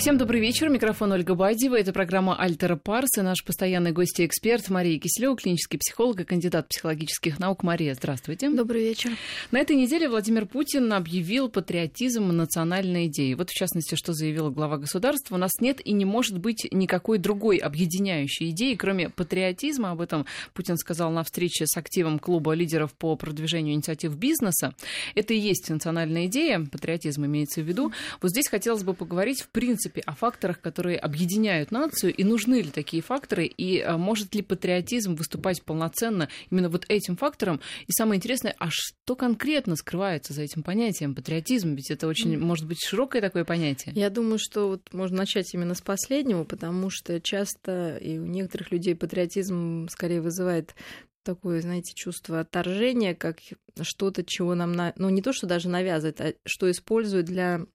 Всем добрый вечер. Микрофон Ольга Бадьева. Это программа «Альтера Парс» и наш постоянный гость и эксперт Мария Киселева, клинический психолог и кандидат психологических наук. Мария, здравствуйте. Добрый вечер. На этой неделе Владимир Путин объявил патриотизм национальной идеей. Вот, в частности, что заявила глава государства. У нас нет и не может быть никакой другой объединяющей идеи, кроме патриотизма. Об этом Путин сказал на встрече с активом клуба лидеров по продвижению инициатив бизнеса. Это и есть национальная идея, патриотизм имеется в виду. Вот здесь хотелось бы поговорить, в принципе, принципе, о факторах, которые объединяют нацию, и нужны ли такие факторы, и а, может ли патриотизм выступать полноценно именно вот этим фактором. И самое интересное, а что конкретно скрывается за этим понятием патриотизм? Ведь это очень, может быть, широкое такое понятие. Я думаю, что вот можно начать именно с последнего, потому что часто и у некоторых людей патриотизм скорее вызывает такое, знаете, чувство отторжения, как что-то, чего нам, на... ну не то, что даже навязывает, а что используют для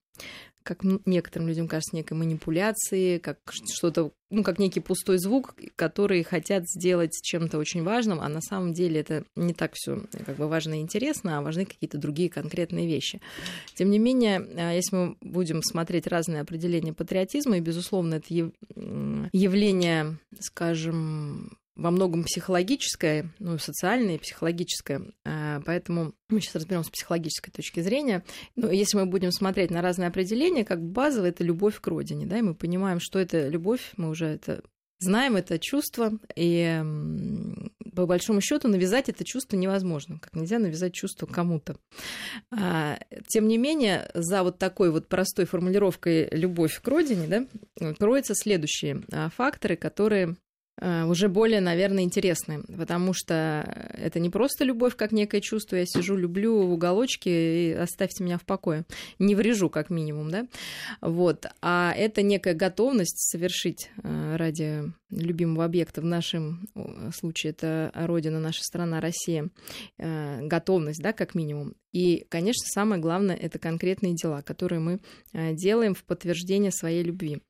как некоторым людям кажется, некой манипуляции, как что-то, ну, как некий пустой звук, который хотят сделать чем-то очень важным, а на самом деле это не так все как бы важно и интересно, а важны какие-то другие конкретные вещи. Тем не менее, а, если мы будем смотреть разные определения патриотизма, и, безусловно, это явление, скажем, во многом психологическое, ну, социальное и психологическое. А, поэтому мы сейчас разберем с психологической точки зрения. Но если мы будем смотреть на разные определения, как базово это любовь к родине, да, и мы понимаем, что это любовь, мы уже это знаем это чувство, и по большому счету навязать это чувство невозможно, как нельзя навязать чувство кому-то. А, тем не менее, за вот такой вот простой формулировкой любовь к родине, да, кроются следующие а, факторы, которые уже более, наверное, интересны, потому что это не просто любовь как некое чувство, я сижу, люблю в уголочке и оставьте меня в покое, не врежу как минимум, да, вот, а это некая готовность совершить э, ради любимого объекта, в нашем случае это Родина, наша страна, Россия, э, готовность, да, как минимум. И, конечно, самое главное, это конкретные дела, которые мы делаем в подтверждение своей любви.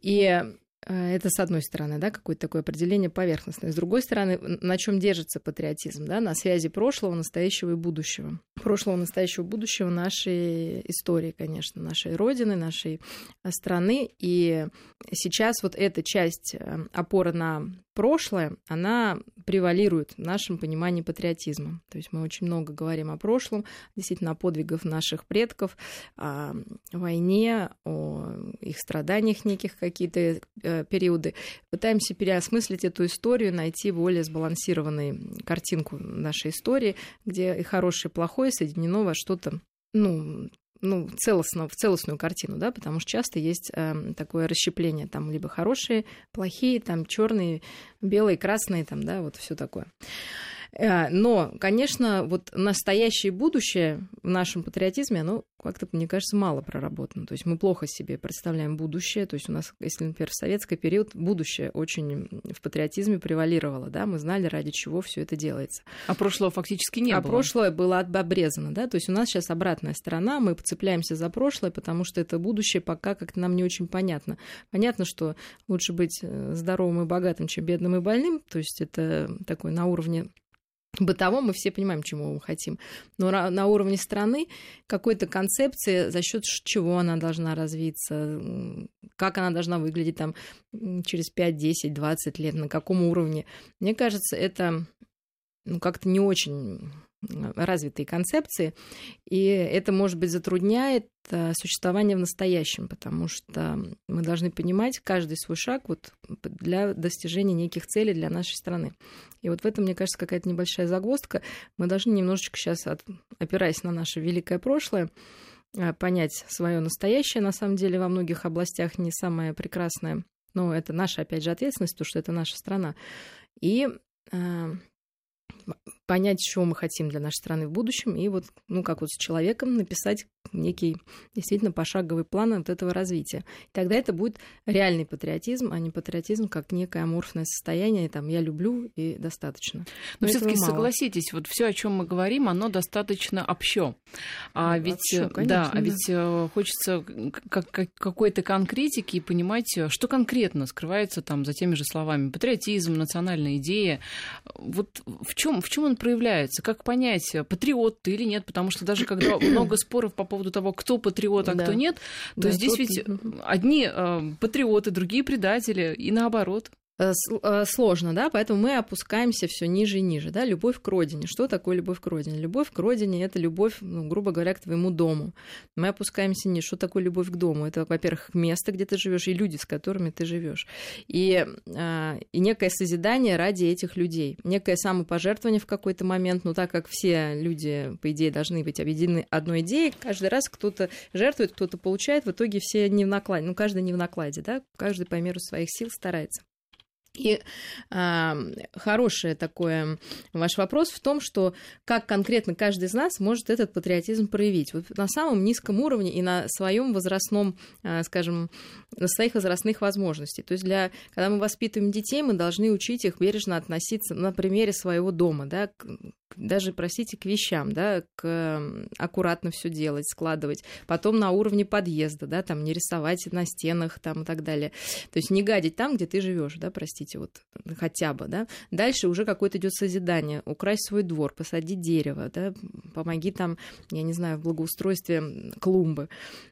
И Э, это с одной стороны, да, какое-то такое определение поверхностное. С другой стороны, на чем держится патриотизм, да, на связи прошлого, настоящего и будущего. Прошлого, настоящего, будущего нашей истории, конечно, нашей родины, нашей э, страны. И сейчас вот эта часть э, опора на прошлое, она превалирует в нашем понимании патриотизма. То есть мы очень много говорим о прошлом, действительно о подвигах наших предков, о войне, о их страданиях неких какие-то э, периоды. Пытаемся переосмыслить эту историю, найти более сбалансированную картинку нашей истории, где и хорошее, и плохое соединено во что-то ну, ну, целостно, в целостную картину, да, потому что часто есть э, такое расщепление, там либо хорошие, плохие, там черные, белые, красные, там, да, вот все такое. Э, но, конечно, вот настоящее будущее в нашем патриотизме, оно как-то, мне кажется, мало проработано. То есть мы плохо себе представляем будущее. То есть у нас, если, например, в советский период будущее очень в патриотизме превалировало, да, мы знали, ради чего все это делается. А прошлого фактически не а было. А прошлое было обрезано, да, то есть у нас сейчас обратная сторона, мы цепляемся за прошлое, потому что это будущее пока как-то нам не очень понятно. Понятно, что лучше быть э, здоровым и богатым, чем бедным и больным, то есть это такой на уровне бытовом мы все понимаем, чему мы хотим. Но на уровне страны какой-то концепции, за счет чего она должна развиться, как она должна выглядеть там через 5, 10, 20 лет, на каком уровне. Мне кажется, это ну, как-то не очень развитые концепции, и это, может быть, затрудняет э, существование в настоящем, потому что мы должны понимать каждый свой шаг вот для достижения неких целей для нашей страны. И вот в этом, мне кажется, какая-то небольшая загвоздка. Мы должны немножечко сейчас, опираясь на наше великое прошлое, э, понять свое настоящее, на самом деле, во многих областях не самое прекрасное, но это наша, опять же, ответственность, потому что это наша страна. И э, понять, чего мы хотим для нашей страны в будущем, и вот, ну, как вот с человеком написать некий действительно пошаговый план вот этого развития. Тогда это будет реальный патриотизм, а не патриотизм как некое аморфное состояние, там я люблю и достаточно. Но, Но все-таки согласитесь, вот все, о чем мы говорим, оно достаточно общо. А ну, ведь, общо, конечно, да, а ведь э, хочется как, как, какой-то конкретики и понимать, что конкретно скрывается там за теми же словами патриотизм, национальная идея. Вот в чем в чем он проявляется? Как понять, патриот ты или нет? Потому что даже когда много споров по поводу того, кто патриот, а да. кто нет, то да, здесь тут... ведь одни э, патриоты, другие предатели, и наоборот. Э, э, сложно, да, поэтому мы опускаемся все ниже и ниже, да, любовь к родине. Что такое любовь к родине? Любовь к родине – это любовь, ну, грубо говоря, к твоему дому. Мы опускаемся ниже. Что такое любовь к дому? Это, во-первых, место, где ты живешь, и люди, с которыми ты живешь. И, а, и некое созидание ради этих людей, некое самопожертвование в какой-то момент, ну, так как все люди, по идее, должны быть объединены одной идеей, каждый раз кто-то жертвует, кто-то получает, в итоге все не в накладе, ну, каждый не в накладе, да, каждый по меру своих сил старается. И э, хороший такой ваш вопрос в том, что как конкретно каждый из нас может этот патриотизм проявить. Вот на самом низком уровне и на своем возрастном, э, скажем, на своих возрастных возможностей. То есть для, когда мы воспитываем детей, мы должны учить их бережно относиться на примере своего дома, да, даже, простите, к вещам, да, к аккуратно все делать, складывать. Потом на уровне подъезда, да, там не рисовать на стенах там и так далее. То есть не гадить там, где ты живешь, да, простите, вот хотя бы, да. Дальше уже какое-то идет созидание, украсть свой двор, посадить дерево, да, помоги там, я не знаю, в благоустройстве клумбы.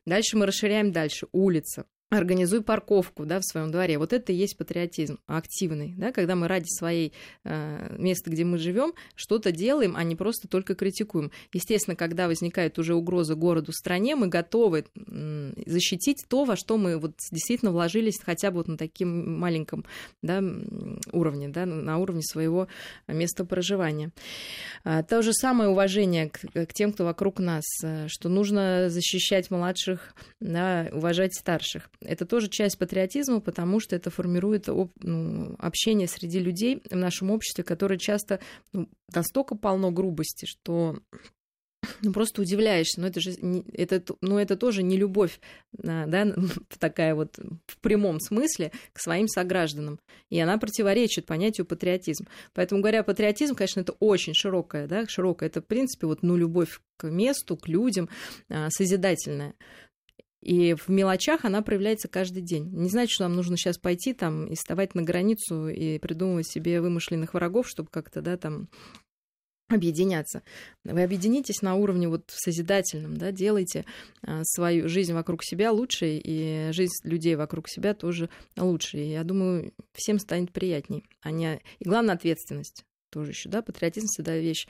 Дальше мы расширяем дальше, улица, организуй парковку да, в своем дворе. Вот это и есть патриотизм активный, да, когда мы ради своей э, места, где мы живем, что-то делаем, а не просто только критикуем. Естественно, когда возникает уже угроза городу, стране, мы готовы э, защитить то, во что мы вот действительно вложились хотя бы вот на таким маленьком да, уровне, да, на уровне своего места проживания. А, то же самое уважение к, к тем, кто вокруг нас, э, что нужно защищать младших, да, уважать старших это тоже часть патриотизма, потому что это формирует ну, общение среди людей в нашем обществе, которое часто ну, настолько полно грубости, что ну, просто удивляешься, но это же это, ну, это тоже не любовь, а, да, такая вот в прямом смысле к своим согражданам. И она противоречит понятию патриотизм. Поэтому, говоря патриотизм, конечно, это очень широкая, да, широкая. Это, в принципе, вот, ну, любовь к месту, к людям, а, созидательная. И в мелочах она проявляется каждый день. Не значит, что нам нужно сейчас пойти там и вставать на границу и придумывать себе вымышленных врагов, чтобы как-то, да, там объединяться. Вы объединитесь на уровне вот созидательном, да, делайте а, свою жизнь вокруг себя лучше, и жизнь людей вокруг себя тоже лучше. И я думаю, всем станет приятней. А не... И главное, ответственность тоже еще, да, патриотизм всегда вещь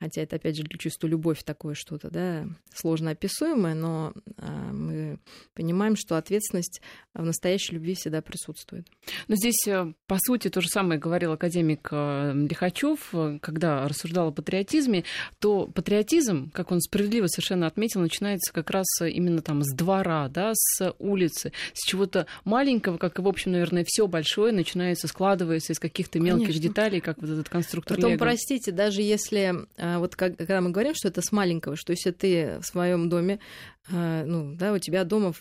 хотя это, опять же, чувство любовь такое что-то, да, сложно описуемое, но а, мы понимаем, что ответственность в настоящей любви всегда присутствует. Но здесь, э, по сути, то же самое говорил академик э, Лихачев, э, когда рассуждал о патриотизме, то патриотизм, как он справедливо совершенно отметил, начинается как раз именно там с двора, да, с улицы, с чего-то маленького, как и, в общем, наверное, все большое начинается, складывается из каких-то мелких Конечно. деталей, как вот этот конструктор Потом, Лего. простите, даже если вот как, когда мы говорим, что это с маленького, что если ты в своем доме, а, ну, да, у тебя дома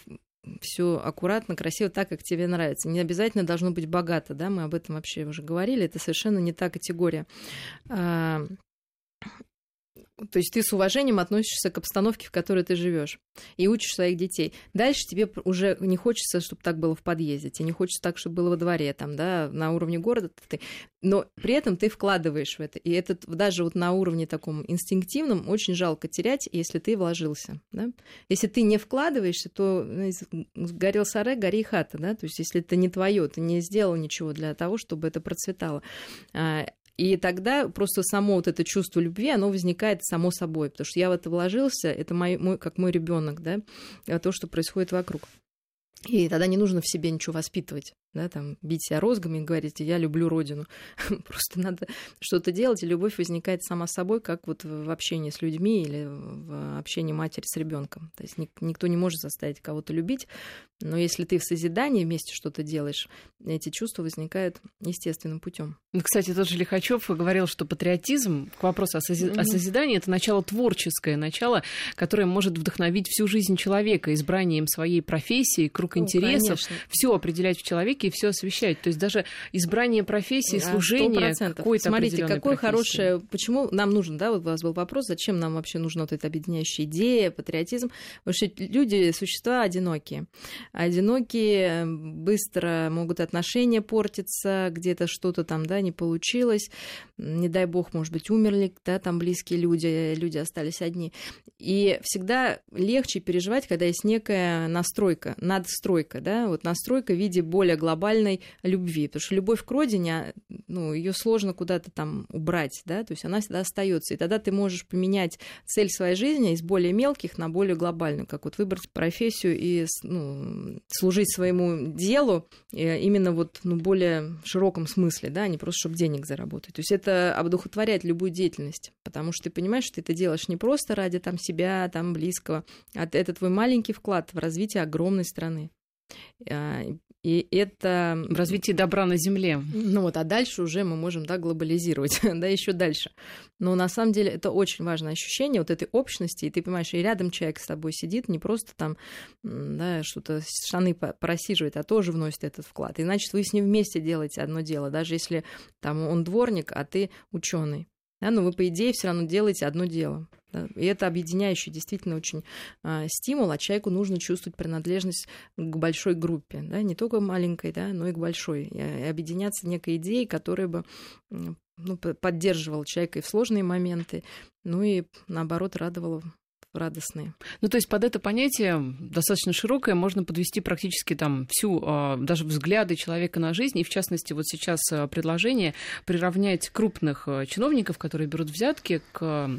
все аккуратно, красиво, так, как тебе нравится. Не обязательно должно быть богато, да, мы об этом вообще уже говорили, это совершенно не та категория. А, то есть ты с уважением относишься к обстановке, в которой ты живешь, и учишь своих детей. Дальше тебе уже не хочется, чтобы так было в подъезде, тебе не хочется так, чтобы было во дворе, там, да, на уровне города. Ты... Но при этом ты вкладываешь в это. И это даже вот на уровне таком инстинктивном очень жалко терять, если ты вложился. Да? Если ты не вкладываешься, то горел сарай, гори хата. Да? То есть если это не твое, ты не сделал ничего для того, чтобы это процветало. А, и тогда просто само вот это чувство любви, оно возникает само собой, потому что я в это вложился, это мой, мой как мой ребенок, да, то, что происходит вокруг. И тогда не нужно в себе ничего воспитывать да, там, бить себя розгами и говорить, я люблю родину. Просто надо что-то делать, и любовь возникает сама собой, как вот в общении с людьми или в общении матери с ребенком. То есть никто не может заставить кого-то любить, но если ты в созидании вместе что-то делаешь, эти чувства возникают естественным путем. Ну, кстати, тот же Лихачев говорил, что патриотизм, к вопросу о, сози- mm-hmm. о созидании, это начало творческое, начало, которое может вдохновить всю жизнь человека, избранием своей профессии, круг ну, интересов, все определять в человеке и все освещать. То есть даже избрание профессии, служение какой-то Смотрите, какое профессии. хорошее... Почему нам нужен, да, вот у вас был вопрос, зачем нам вообще нужна вот эта объединяющая идея, патриотизм? Что люди, существа одинокие одинокие, быстро могут отношения портиться, где-то что-то там, да, не получилось, не дай бог, может быть, умерли, да, там близкие люди, люди остались одни. И всегда легче переживать, когда есть некая настройка, надстройка, да, вот настройка в виде более глобальной любви, потому что любовь к родине, ну, ее сложно куда-то там убрать, да, то есть она всегда остается, и тогда ты можешь поменять цель своей жизни из более мелких на более глобальную, как вот выбрать профессию и, ну, служить своему делу э, именно вот ну, более широком смысле, да, а не просто чтобы денег заработать. То есть это обдухотворяет любую деятельность, потому что ты понимаешь, что ты это делаешь не просто ради там себя, там близкого, а это твой маленький вклад в развитие огромной страны. А, и это... В развитии добра на Земле. Ну вот, а дальше уже мы можем, да, глобализировать, да, еще дальше. Но на самом деле это очень важное ощущение вот этой общности, и ты понимаешь, и рядом человек с тобой сидит, не просто там, да, что-то штаны просиживает, а тоже вносит этот вклад. И значит, вы с ним вместе делаете одно дело, даже если там он дворник, а ты ученый. Да, но вы, по идее, все равно делаете одно дело. Да? И это объединяющий действительно очень а, стимул, а человеку нужно чувствовать принадлежность к большой группе, да? не только маленькой, да, но и к большой. И, и объединяться некой идеей, которая бы ну, поддерживала человека и в сложные моменты, ну и наоборот радовала радостные. Ну, то есть под это понятие достаточно широкое можно подвести практически там всю, а, даже взгляды человека на жизнь, и в частности вот сейчас а, предложение приравнять крупных а, чиновников, которые берут взятки, к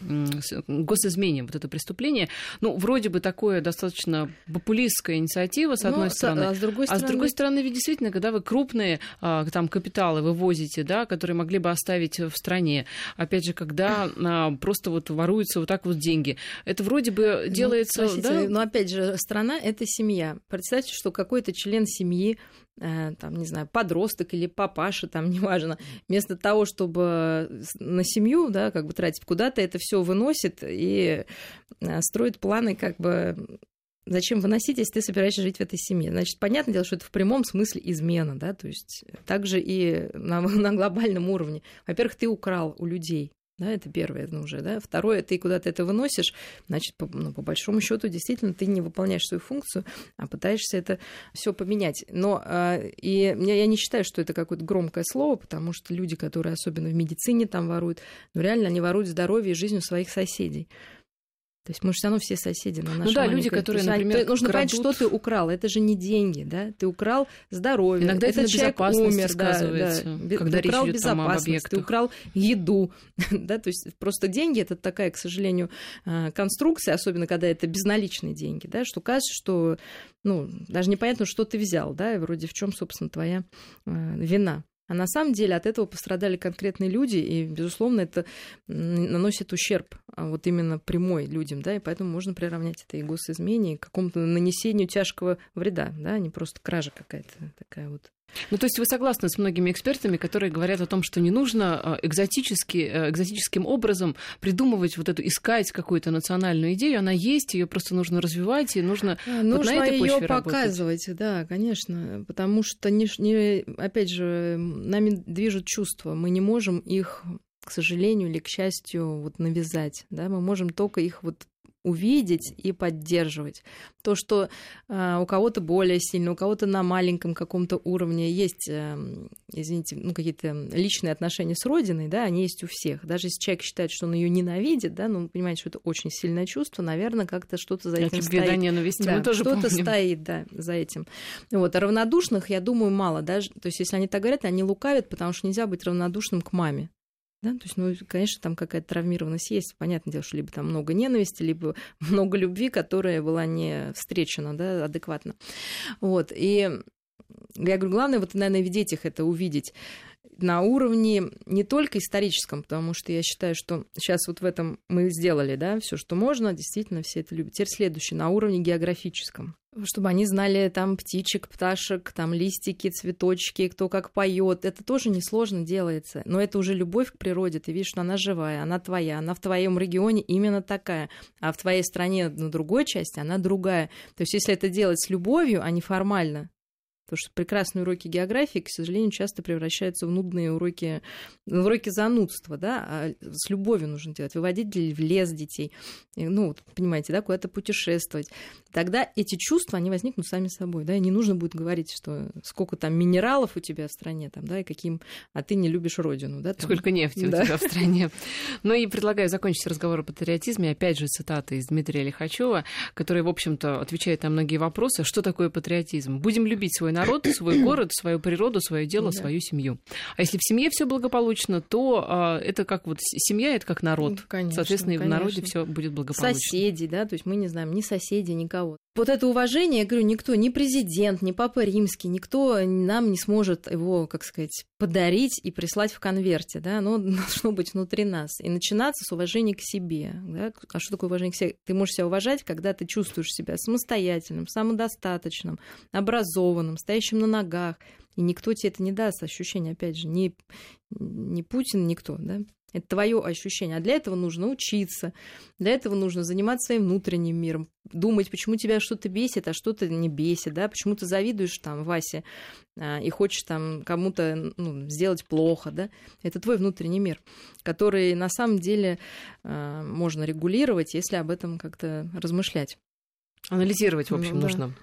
госизмене, вот это преступление. Ну, вроде бы такое достаточно популистская инициатива, с одной Но, стороны. А с другой стороны... А с другой стороны, ведь действительно, когда вы крупные там капиталы вывозите, да, которые могли бы оставить в стране, опять же, когда просто вот воруются вот так вот деньги, это вроде вроде бы ну, делается... Ну, да? но опять же, страна — это семья. Представьте, что какой-то член семьи э, там, не знаю, подросток или папаша, там, неважно, вместо того, чтобы на семью, да, как бы тратить куда-то, это все выносит и э, строит планы, как бы, зачем выносить, если ты собираешься жить в этой семье? Значит, понятное дело, что это в прямом смысле измена, да, то есть также и на, на глобальном уровне. Во-первых, ты украл у людей, да, это первое ну, уже, да. Второе, ты куда-то это выносишь, значит, по, ну, по большому счету, действительно, ты не выполняешь свою функцию, а пытаешься это все поменять. Но э, и я, не считаю, что это какое-то громкое слово, потому что люди, которые особенно в медицине там воруют, ну, реально они воруют здоровье и жизнь своих соседей. То есть мы же все равно все соседи на нашей Ну да, люди, которые, например, Нужно крадут... понять, что ты украл. Это же не деньги, да? Ты украл здоровье. Иногда это Этот человек умер, да, да. когда ты украл речь идет там об объектах. Ты украл еду, да? То есть просто деньги – это такая, к сожалению, а, конструкция, особенно когда это безналичные деньги, да, что кажется, что ну, даже непонятно, что ты взял, да, и вроде в чем, собственно, твоя э, вина. А на самом деле от этого пострадали конкретные люди, и, безусловно, это наносит ущерб а вот именно прямой людям, да, и поэтому можно приравнять это и госизмене, и к какому-то нанесению тяжкого вреда, да, а не просто кража какая-то такая вот. Ну, то есть вы согласны с многими экспертами, которые говорят о том, что не нужно э, экзотически, э, экзотическим образом придумывать вот эту, искать какую-то национальную идею, она есть, ее просто нужно развивать, и нужно, нужно вот на этой ее показывать, да, конечно, потому что, не, не, опять же, нами движут чувства, мы не можем их к сожалению или к счастью, вот навязать, да, мы можем только их вот увидеть и поддерживать. То, что э, у кого-то более сильно, у кого-то на маленьком каком-то уровне есть, э, извините, ну, какие-то личные отношения с Родиной, да, они есть у всех. Даже если человек считает, что он ее ненавидит, да, но он понимает, что это очень сильное чувство, наверное, как-то что-то за этим Это стоит. ненависти, да, мы тоже что-то помним. стоит, да, за этим. Вот. А равнодушных, я думаю, мало. Даже, то есть, если они так говорят, они лукавят, потому что нельзя быть равнодушным к маме. Да? То есть, ну, конечно, там какая-то травмированность есть. Понятное дело, что либо там много ненависти, либо много любви, которая была не встречена да, адекватно. Вот. И я говорю, главное, вот, наверное, в детях это увидеть на уровне не только историческом, потому что я считаю, что сейчас вот в этом мы сделали, да, все, что можно, действительно все это любят. Теперь следующее, на уровне географическом чтобы они знали там птичек, пташек, там листики, цветочки, кто как поет. Это тоже несложно делается. Но это уже любовь к природе. Ты видишь, что она живая, она твоя, она в твоем регионе именно такая. А в твоей стране на другой части она другая. То есть, если это делать с любовью, а не формально, Потому что прекрасные уроки географии, к сожалению, часто превращаются в нудные уроки, в уроки занудства, да, а с любовью нужно делать, выводить в лес детей, ну, понимаете, да, куда-то путешествовать. Тогда эти чувства, они возникнут сами собой, да, и не нужно будет говорить, что сколько там минералов у тебя в стране, там, да, и каким, а ты не любишь родину, да. Там. Сколько нефти да. у тебя в стране. Ну и предлагаю закончить разговор о патриотизме, опять же, цитата из Дмитрия Лихачева, который, в общем-то, отвечает на многие вопросы. Что такое патриотизм? Будем любить свой народ, народ, свой город, свою природу, свое дело, да. свою семью. А если в семье все благополучно, то а, это как вот семья, это как народ. Ну, конечно, Соответственно, и в народе все будет благополучно. Соседи, да, то есть мы не знаем ни соседей, никого. Вот это уважение, я говорю, никто, ни президент, ни папа римский, никто нам не сможет его, как сказать, подарить и прислать в конверте, да, оно должно быть внутри нас. И начинаться с уважения к себе, да? А что такое уважение к себе? Ты можешь себя уважать, когда ты чувствуешь себя самостоятельным, самодостаточным, образованным, стоящим на ногах, и никто тебе это не даст ощущение, опять же, ни, ни Путин, никто, да, это твое ощущение. А для этого нужно учиться, для этого нужно заниматься своим внутренним миром, думать, почему тебя что-то бесит, а что-то не бесит, да, почему ты завидуешь там Васе а, и хочешь там кому-то ну, сделать плохо, да. Это твой внутренний мир, который на самом деле а, можно регулировать, если об этом как-то размышлять. Анализировать, в общем, ну, да. нужно.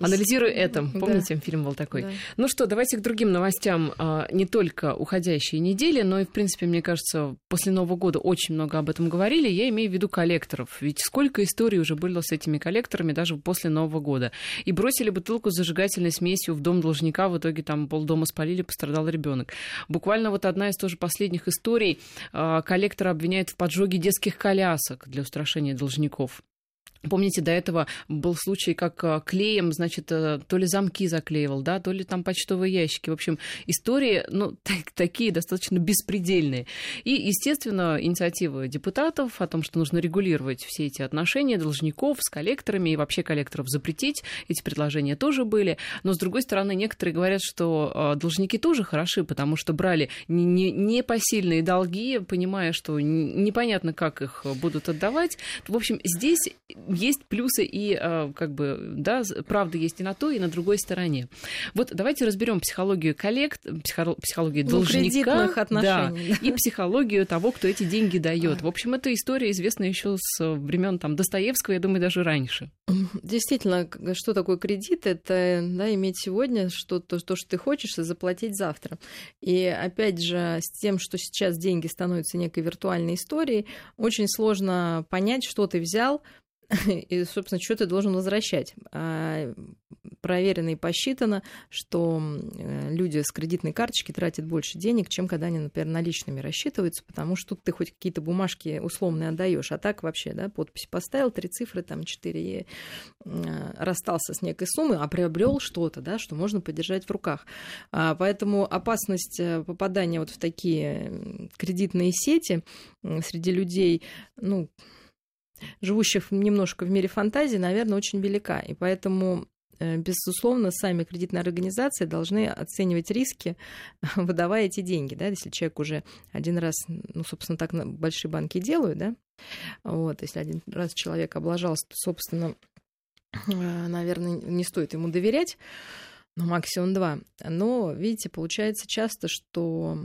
Анализируй это. Помните, да. фильм был такой. Да. Ну что, давайте к другим новостям. А, не только уходящие недели, но и, в принципе, мне кажется, после Нового года очень много об этом говорили. Я имею в виду коллекторов. Ведь сколько историй уже было с этими коллекторами даже после Нового года. И бросили бутылку с зажигательной смесью в дом должника, в итоге там полдома спалили, пострадал ребенок. Буквально вот одна из тоже последних историй. А, коллектора обвиняют в поджоге детских колясок для устрашения должников. Помните, до этого был случай, как э, клеем, значит, э, то ли замки заклеивал, да, то ли там почтовые ящики. В общем, истории, ну, так, такие достаточно беспредельные. И, естественно, инициатива депутатов о том, что нужно регулировать все эти отношения должников с коллекторами и вообще коллекторов запретить, эти предложения тоже были. Но, с другой стороны, некоторые говорят, что э, должники тоже хороши, потому что брали непосильные долги, понимая, что непонятно, как их будут отдавать. В общем, здесь есть плюсы и э, как бы, да, правда есть и на той, и на другой стороне. Вот давайте разберем психологию коллег, психологию ну, должника да, и психологию того, кто эти деньги дает. В общем, эта история известна еще с времен там Достоевского, я думаю, даже раньше. Действительно, что такое кредит? Это да, иметь сегодня что то, то, что ты хочешь, и заплатить завтра. И опять же, с тем, что сейчас деньги становятся некой виртуальной историей, очень сложно понять, что ты взял, и, собственно, что ты должен возвращать. А, проверено и посчитано, что э, люди с кредитной карточки тратят больше денег, чем когда они, например, наличными рассчитываются, потому что тут ты хоть какие-то бумажки условные отдаешь, а так вообще, да, подпись поставил, три цифры, там, четыре, и э, расстался с некой суммой, а приобрел что-то, да, что можно подержать в руках. А, поэтому опасность э, попадания вот в такие кредитные сети среди людей, ну, живущих немножко в мире фантазии, наверное, очень велика. И поэтому э, Безусловно, сами кредитные организации должны оценивать риски, выдавая эти деньги. Да? Если человек уже один раз, ну, собственно, так большие банки делают, да, вот, если один раз человек облажался, то, собственно, э, наверное, не стоит ему доверять, ну, максимум два. Но, видите, получается часто, что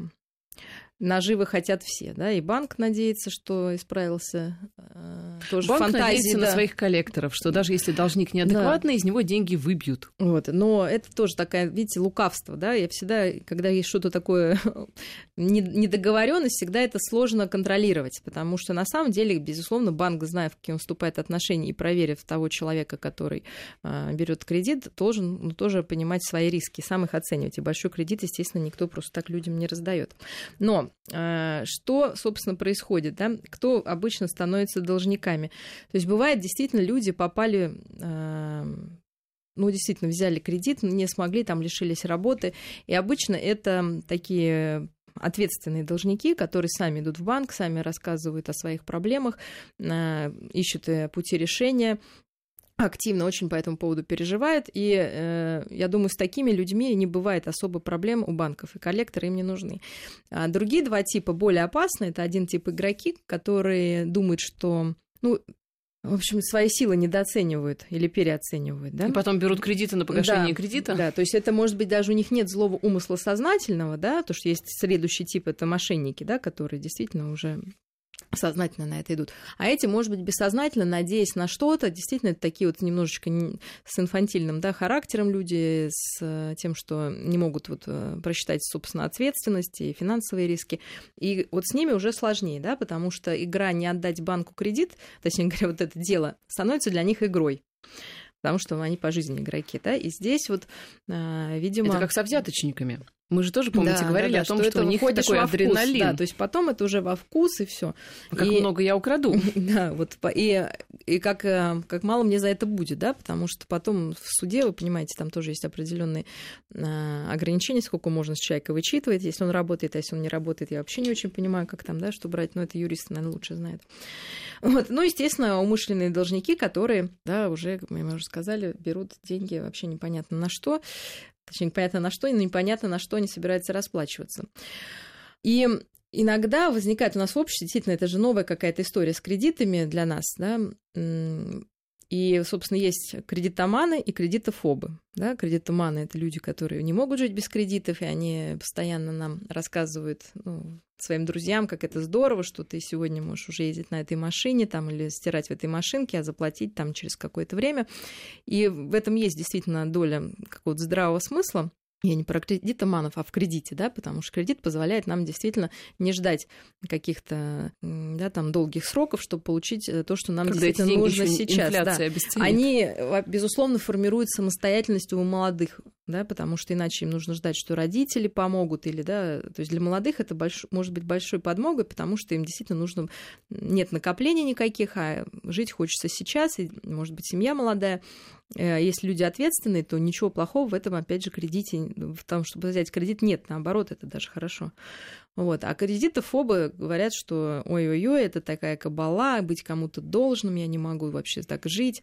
наживы хотят все, да, и банк надеется, что исправился э, тоже Банк фантазии. надеется да. на своих коллекторов, что даже если должник неадекватный, из него деньги выбьют. Вот, но это тоже такая, видите, лукавство, да, я всегда, когда есть что-то такое, недоговоренность, всегда это сложно контролировать, потому что на самом деле, безусловно, банк, зная, в какие он вступает отношения и проверив того человека, который э, берет кредит, должен ну, тоже понимать свои риски, сам их оценивать. И большой кредит, естественно, никто просто так людям не раздает. Но э, что, собственно, происходит, да? Кто обычно становится должниками? То есть бывает, действительно, люди попали э, ну, действительно, взяли кредит, не смогли, там лишились работы. И обычно это такие ответственные должники, которые сами идут в банк, сами рассказывают о своих проблемах, э, ищут э, пути решения, активно очень по этому поводу переживают, и э, я думаю, с такими людьми не бывает особо проблем у банков, и коллекторы им не нужны. А другие два типа более опасные, это один тип игроки, которые думают, что ну, в общем, свои силы недооценивают или переоценивают, да? И потом берут кредиты на погашение да, кредита? Да, то есть это, может быть, даже у них нет злого умысла сознательного, да, то, что есть следующий тип, это мошенники, да, которые действительно уже сознательно на это идут. А эти, может быть, бессознательно, надеясь на что-то, действительно, это такие вот немножечко с инфантильным да, характером люди, с э, тем, что не могут вот э, просчитать, собственно, ответственность и финансовые риски. И вот с ними уже сложнее, да, потому что игра не отдать банку кредит, точнее говоря, вот это дело, становится для них игрой потому что они по жизни игроки, да, и здесь вот, э, видимо... Это как со взяточниками. Мы же тоже, помните, да, говорили да, да, о том, что, что, это у них такой во вкус, адреналин. Да, то есть потом это уже во вкус и все. Как и... много я украду. Да, вот и, и как, э, как мало мне за это будет, да, потому что потом в суде, вы понимаете, там тоже есть определенные а, ограничения, сколько можно с человека вычитывать, если он работает, а если он не работает, я вообще не очень понимаю, как там, да, что брать, но это юристы, наверное, лучше знают. Вот. Ну, естественно, умышленные должники, которые, да, уже, как мы уже сказали, берут деньги вообще непонятно на что, точнее, непонятно на что, и непонятно на что они собираются расплачиваться. И иногда возникает у нас в обществе, действительно, это же новая какая-то история с кредитами для нас, да, и, собственно, есть кредитоманы и кредитофобы. Да? Кредитоманы — это люди, которые не могут жить без кредитов, и они постоянно нам рассказывают ну, своим друзьям, как это здорово, что ты сегодня можешь уже ездить на этой машине там, или стирать в этой машинке, а заплатить там через какое-то время. И в этом есть действительно доля какого-то здравого смысла я не про кредитоманов, а в кредите, да, потому что кредит позволяет нам действительно не ждать каких-то, да, там, долгих сроков, чтобы получить э, то, что нам Когда действительно нужно сейчас. Да. Обесценит. Они, безусловно, формируют самостоятельность у молодых, да, потому что иначе им нужно ждать, что родители помогут, или, да, то есть для молодых это больш... может быть большой подмогой, потому что им действительно нужно, нет накоплений никаких, а жить хочется сейчас, и, может быть, семья молодая, если люди ответственные, то ничего плохого в этом, опять же, кредите, в том, чтобы взять кредит, нет, наоборот, это даже хорошо. Вот. А кредитофобы говорят, что ой-ой-ой, это такая кабала, быть кому-то должным, я не могу вообще так жить,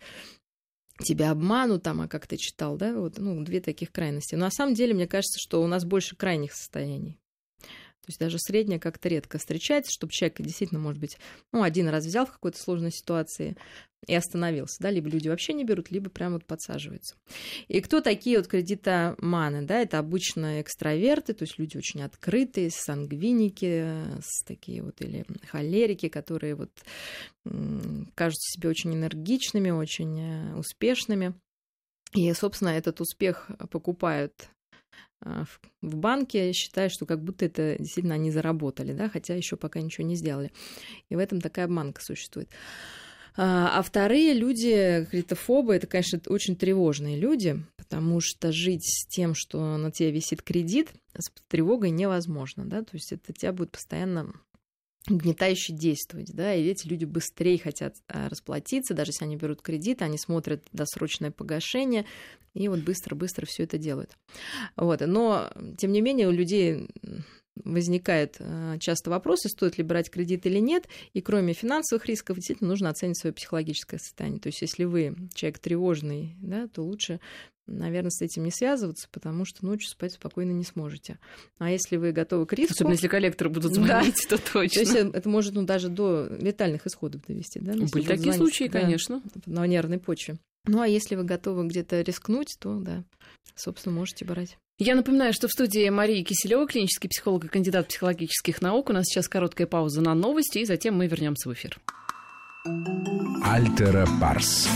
тебя обманут там, а как ты читал, да, вот, ну, две таких крайности. Но на самом деле, мне кажется, что у нас больше крайних состояний. То есть даже среднее как-то редко встречается, чтобы человек действительно, может быть, ну, один раз взял в какой-то сложной ситуации и остановился, да, либо люди вообще не берут, либо прямо вот подсаживаются. И кто такие вот кредитоманы, да, это обычно экстраверты, то есть люди очень открытые, сангвиники, с такие вот или холерики, которые вот кажутся себе очень энергичными, очень э, успешными. И, собственно, этот успех покупают в банке, считаю, что как будто это действительно они заработали, да, хотя еще пока ничего не сделали. И в этом такая обманка существует. А, а вторые люди, кредитофобы, это, конечно, очень тревожные люди, потому что жить с тем, что на тебе висит кредит, с тревогой невозможно, да, то есть это тебя будет постоянно гнетающе действовать, да, и эти люди быстрее хотят а, расплатиться, даже если они берут кредит, они смотрят досрочное погашение, и вот быстро-быстро все это делают. Вот. Но, тем не менее, у людей возникает а, часто вопросы, стоит ли брать кредит или нет, и кроме финансовых рисков, действительно нужно оценить свое психологическое состояние. То есть, если вы человек тревожный, да, то лучше наверное, с этим не связываться, потому что ночью спать спокойно не сможете. А если вы готовы к риску... Особенно если коллекторы будут звонить, да. то точно. То есть это может ну, даже до летальных исходов довести. Да? Были такие звонить, случаи, да, конечно. На нервной почве. Ну, а если вы готовы где-то рискнуть, то, да, собственно, можете брать. Я напоминаю, что в студии Мария Киселева, клинический психолог и кандидат психологических наук. У нас сейчас короткая пауза на новости, и затем мы вернемся в эфир. Альтера Парс.